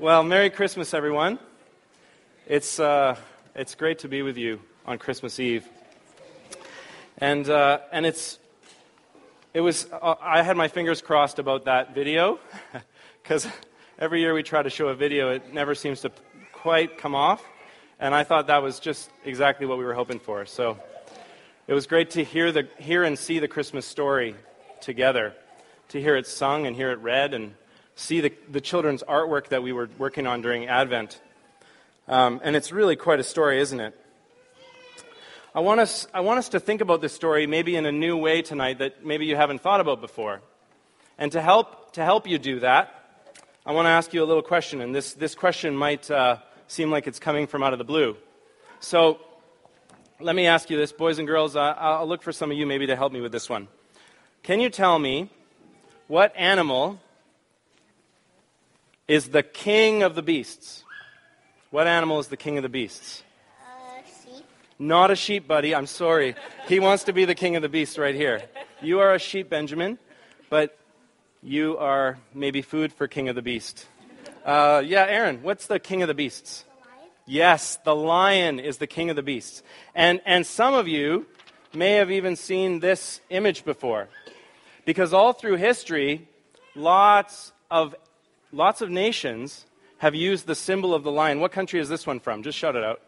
Well, Merry Christmas, everyone. It's, uh, it's great to be with you on Christmas Eve. And, uh, and it's, it was, uh, I had my fingers crossed about that video because every year we try to show a video, it never seems to quite come off. And I thought that was just exactly what we were hoping for. So it was great to hear, the, hear and see the Christmas story together, to hear it sung and hear it read and see the, the children's artwork that we were working on during Advent. Um, and it's really quite a story, isn't it? I want, us, I want us to think about this story maybe in a new way tonight that maybe you haven't thought about before. And to help, to help you do that, I want to ask you a little question. And this, this question might uh, seem like it's coming from out of the blue. So let me ask you this, boys and girls. Uh, I'll look for some of you maybe to help me with this one. Can you tell me what animal is the king of the beasts? What animal is the king of the beasts? Uh, sheep. Not a sheep, buddy. I'm sorry. He wants to be the king of the beasts right here. You are a sheep, Benjamin, but you are maybe food for king of the beast. Uh, yeah, Aaron, what's the king of the beasts? Yes, the lion is the king of the beasts. And, and some of you may have even seen this image before. Because all through history, lots of lots of nations have used the symbol of the lion. What country is this one from? Just shout it out.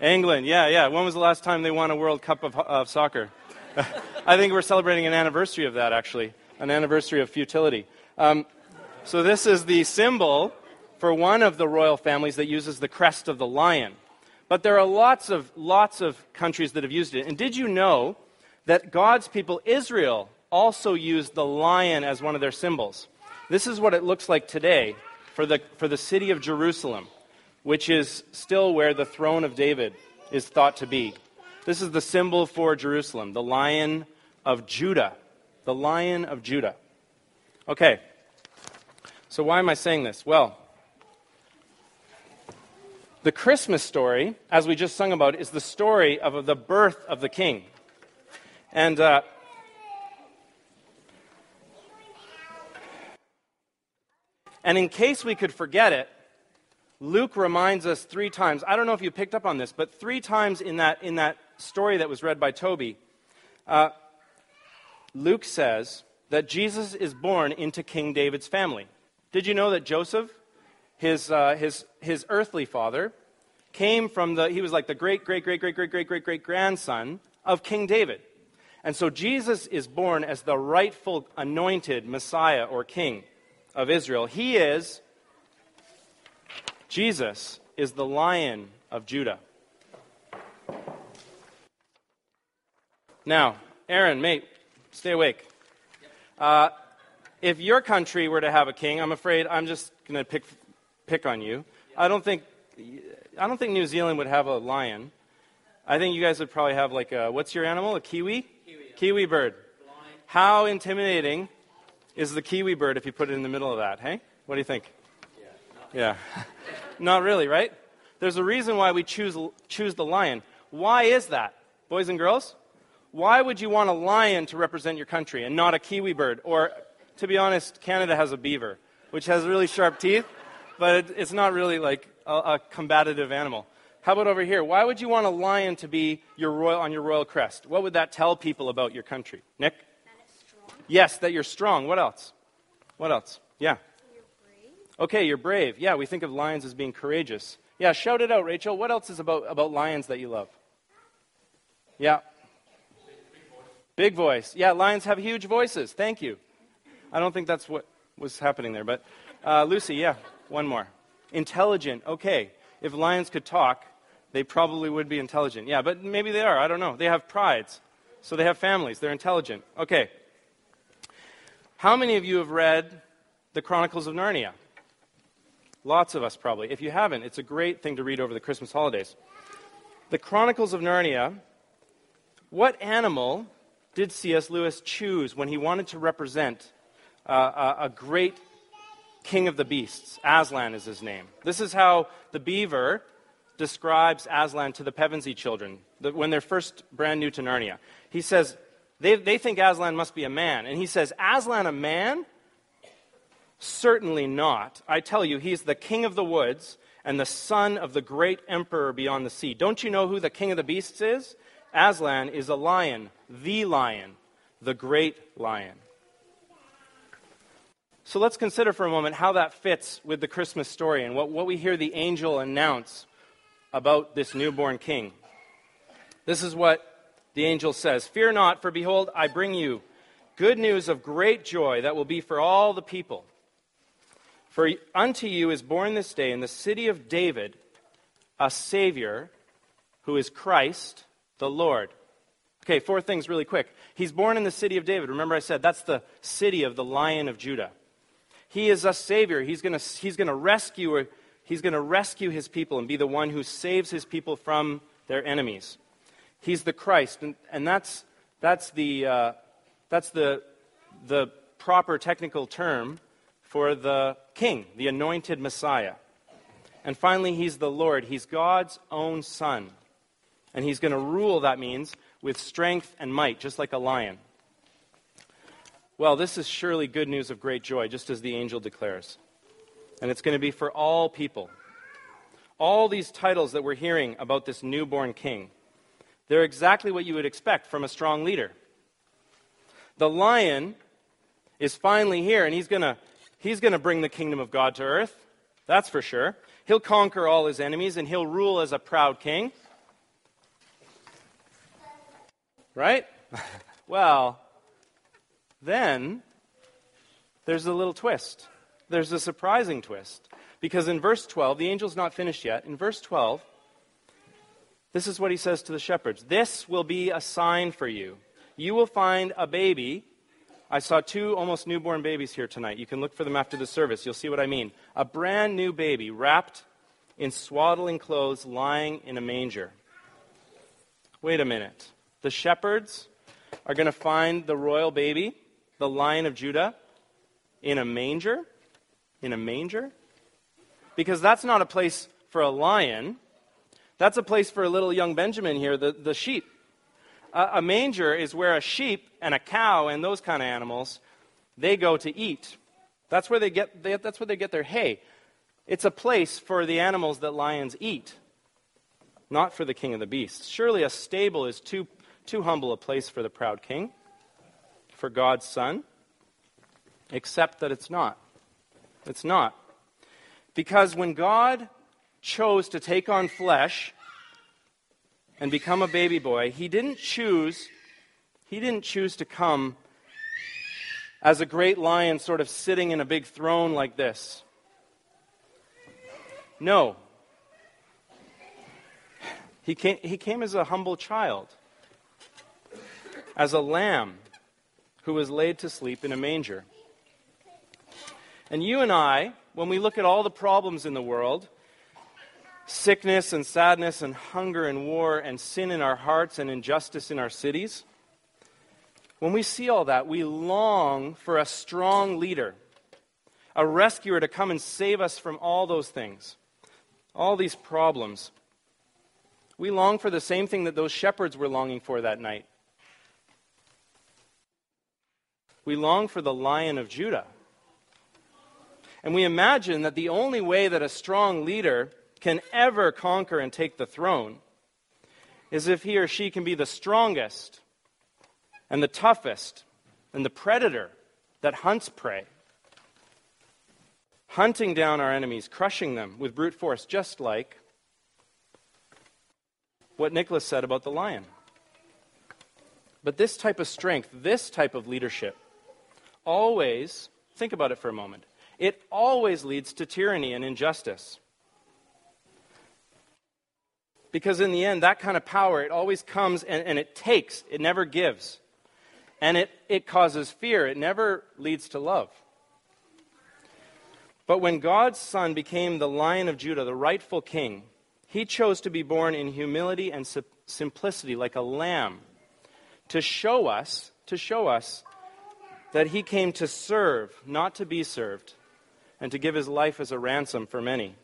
England, yeah, yeah. When was the last time they won a World Cup of, of soccer? I think we're celebrating an anniversary of that, actually, an anniversary of futility. Um, so, this is the symbol for one of the royal families that uses the crest of the lion. But there are lots of, lots of countries that have used it. And did you know that God's people, Israel, also used the lion as one of their symbols? This is what it looks like today for the, for the city of Jerusalem, which is still where the throne of David is thought to be. This is the symbol for Jerusalem, the lion of Judah. The lion of Judah. Okay, so why am I saying this? Well, the Christmas story, as we just sung about, is the story of the birth of the king. And uh, And in case we could forget it, Luke reminds us three times. I don't know if you picked up on this, but three times in that, in that story that was read by Toby, uh, Luke says that Jesus is born into King David's family. Did you know that Joseph, his, uh, his, his earthly father, came from the, he was like the great, great, great, great, great, great, great, great grandson of King David. And so Jesus is born as the rightful anointed Messiah or king of Israel. He is, Jesus is the lion of Judah. Now, Aaron, mate, stay awake. Uh, if your country were to have a king, I'm afraid I'm just going to pick, pick on you. I don't think I don't think New Zealand would have a lion. I think you guys would probably have like a what's your animal? A kiwi? Kiwi, kiwi bird. How intimidating is the kiwi bird if you put it in the middle of that, hey? What do you think? Yeah. Yeah. Not really, right? There's a reason why we choose, choose the lion. Why is that, boys and girls? Why would you want a lion to represent your country and not a kiwi bird? Or, to be honest, Canada has a beaver, which has really sharp teeth, but it, it's not really like a, a combative animal. How about over here? Why would you want a lion to be your royal, on your royal crest? What would that tell people about your country? Nick? Yes, that you're strong. What else? What else? Yeah. You're. Okay, you're brave. Yeah, we think of lions as being courageous. Yeah, shout it out, Rachel. What else is about, about lions that you love? Yeah. Big voice. Yeah, lions have huge voices. Thank you. I don't think that's what was happening there, but uh, Lucy, yeah, one more. Intelligent. Okay, if lions could talk, they probably would be intelligent. Yeah, but maybe they are. I don't know. They have prides, so they have families. They're intelligent. Okay, how many of you have read the Chronicles of Narnia? Lots of us probably. If you haven't, it's a great thing to read over the Christmas holidays. The Chronicles of Narnia, what animal did C.S. Lewis choose when he wanted to represent uh, a, a great king of the beasts? Aslan is his name. This is how the beaver describes Aslan to the Pevensey children when they're first brand new to Narnia. He says, they, they think Aslan must be a man. And he says, Aslan a man? Certainly not. I tell you, he's the king of the woods and the son of the great emperor beyond the sea. Don't you know who the king of the beasts is? Aslan is a lion, the lion, the great lion. So let's consider for a moment how that fits with the Christmas story and what, what we hear the angel announce about this newborn king. This is what the angel says Fear not, for behold, I bring you good news of great joy that will be for all the people. For unto you is born this day in the city of David a Savior who is Christ the Lord. Okay, four things really quick. He's born in the city of David. Remember, I said that's the city of the Lion of Judah. He is a Savior. He's going he's to rescue. He's going to rescue his people and be the one who saves his people from their enemies. He's the Christ, and, and that's, that's, the, uh, that's the, the proper technical term for the king, the anointed Messiah. And finally, he's the Lord. He's God's own son. And he's going to rule, that means, with strength and might, just like a lion. Well, this is surely good news of great joy, just as the angel declares. And it's going to be for all people. All these titles that we're hearing about this newborn king they're exactly what you would expect from a strong leader. The lion is finally here, and he's going he's going to bring the kingdom of God to earth. That's for sure. He'll conquer all his enemies, and he'll rule as a proud king. Right? well, then there's a little twist. There's a surprising twist. Because in verse 12, the angel's not finished yet. In verse 12, this is what he says to the shepherds This will be a sign for you. You will find a baby. I saw two almost newborn babies here tonight. You can look for them after the service. You'll see what I mean. A brand new baby wrapped in swaddling clothes lying in a manger. Wait a minute. The shepherds are going to find the royal baby, the lion of Judah, in a manger? In a manger? Because that's not a place for a lion. That's a place for a little young Benjamin here, the, the sheep. A manger is where a sheep and a cow and those kind of animals, they go to eat. That's where they get, they, that's where they get their hay. It's a place for the animals that lions eat, not for the king of the beasts. Surely a stable is too, too humble a place for the proud king, for God's son, except that it's not. It's not. Because when God chose to take on flesh and become a baby boy, he didn't choose he didn't choose to come as a great lion sort of sitting in a big throne like this. No. He came, he came as a humble child, as a lamb who was laid to sleep in a manger. And you and I, when we look at all the problems in the world, sickness and sadness and hunger and war and sin in our hearts and injustice in our cities, when we see all that, we long for a strong leader, a rescuer to come and save us from all those things, all these problems. We long for the same thing that those shepherds were longing for that night. We long for the lion of Judah. And we imagine that the only way that a strong leader can ever conquer and take the throne is if he or she can be the strongest and the toughest and the predator that hunts prey, hunting down our enemies, crushing them with brute force, just like what Nicholas said about the lion. But this type of strength, this type of leadership, always, think about it for a moment, it always leads to tyranny and injustice. Because in the end, that kind of power, it always comes and, and it takes, it never gives. And it, it causes fear, it never leads to love. But when God's Son became the Lion of Judah, the rightful king, he chose to be born in humility and simplicity, like a lamb, to show us, to show us that he came to serve, not to be served, and to give his life as a ransom for many.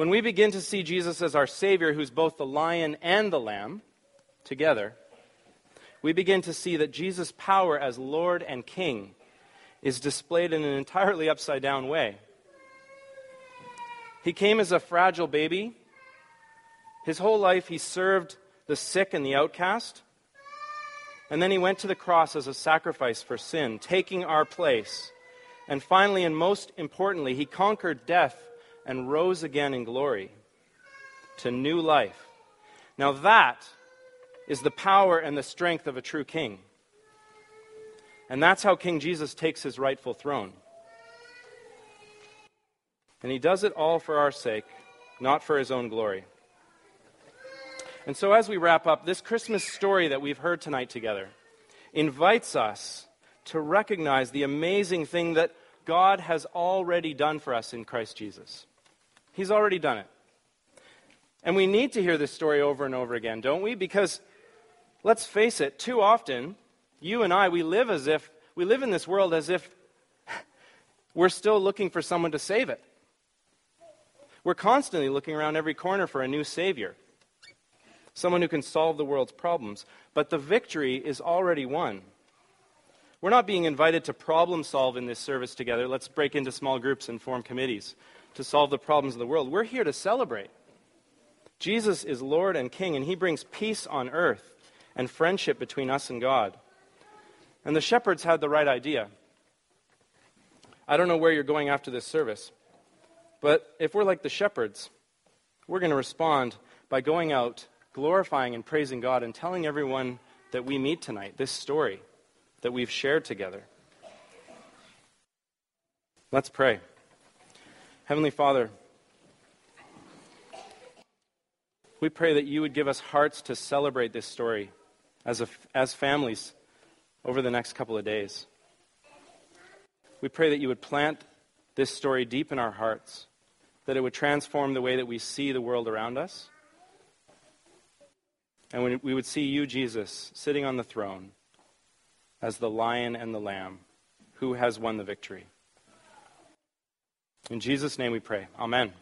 When we begin to see Jesus as our Savior, who's both the lion and the lamb together, we begin to see that Jesus' power as Lord and King is displayed in an entirely upside down way. He came as a fragile baby. His whole life, he served the sick and the outcast. And then he went to the cross as a sacrifice for sin, taking our place. And finally, and most importantly, he conquered death and rose again in glory to new life. Now, that is the power and the strength of a true king. And that's how King Jesus takes his rightful throne. And he does it all for our sake, not for his own glory. And so, as we wrap up, this Christmas story that we've heard tonight together invites us to recognize the amazing thing that God has already done for us in Christ Jesus. He's already done it. And we need to hear this story over and over again, don't we? Because, let's face it, too often, you and I, we live as if, we live in this world as if we're still looking for someone to save it. We're constantly looking around every corner for a new Savior, someone who can solve the world's problems. But the victory is already won. We're not being invited to problem solve in this service together. Let's break into small groups and form committees to solve the problems of the world. We're here to celebrate. Jesus is Lord and King, and He brings peace on earth and friendship between us and God. And the shepherds had the right idea. I don't know where you're going after this service, but if we're like the shepherds, we're going to respond by going out, glorifying and praising God, and telling everyone that we meet tonight this story that we've shared together. Let's pray. Heavenly Father, we pray that you would give us hearts to celebrate this story as, a, as families over the next couple of days. We pray that you would plant this story deep in our hearts that it would transform the way that we see the world around us. And we would see you, Jesus, sitting on the throne as the lion and the lamb who has won the victory. In Jesus' name we pray. Amen.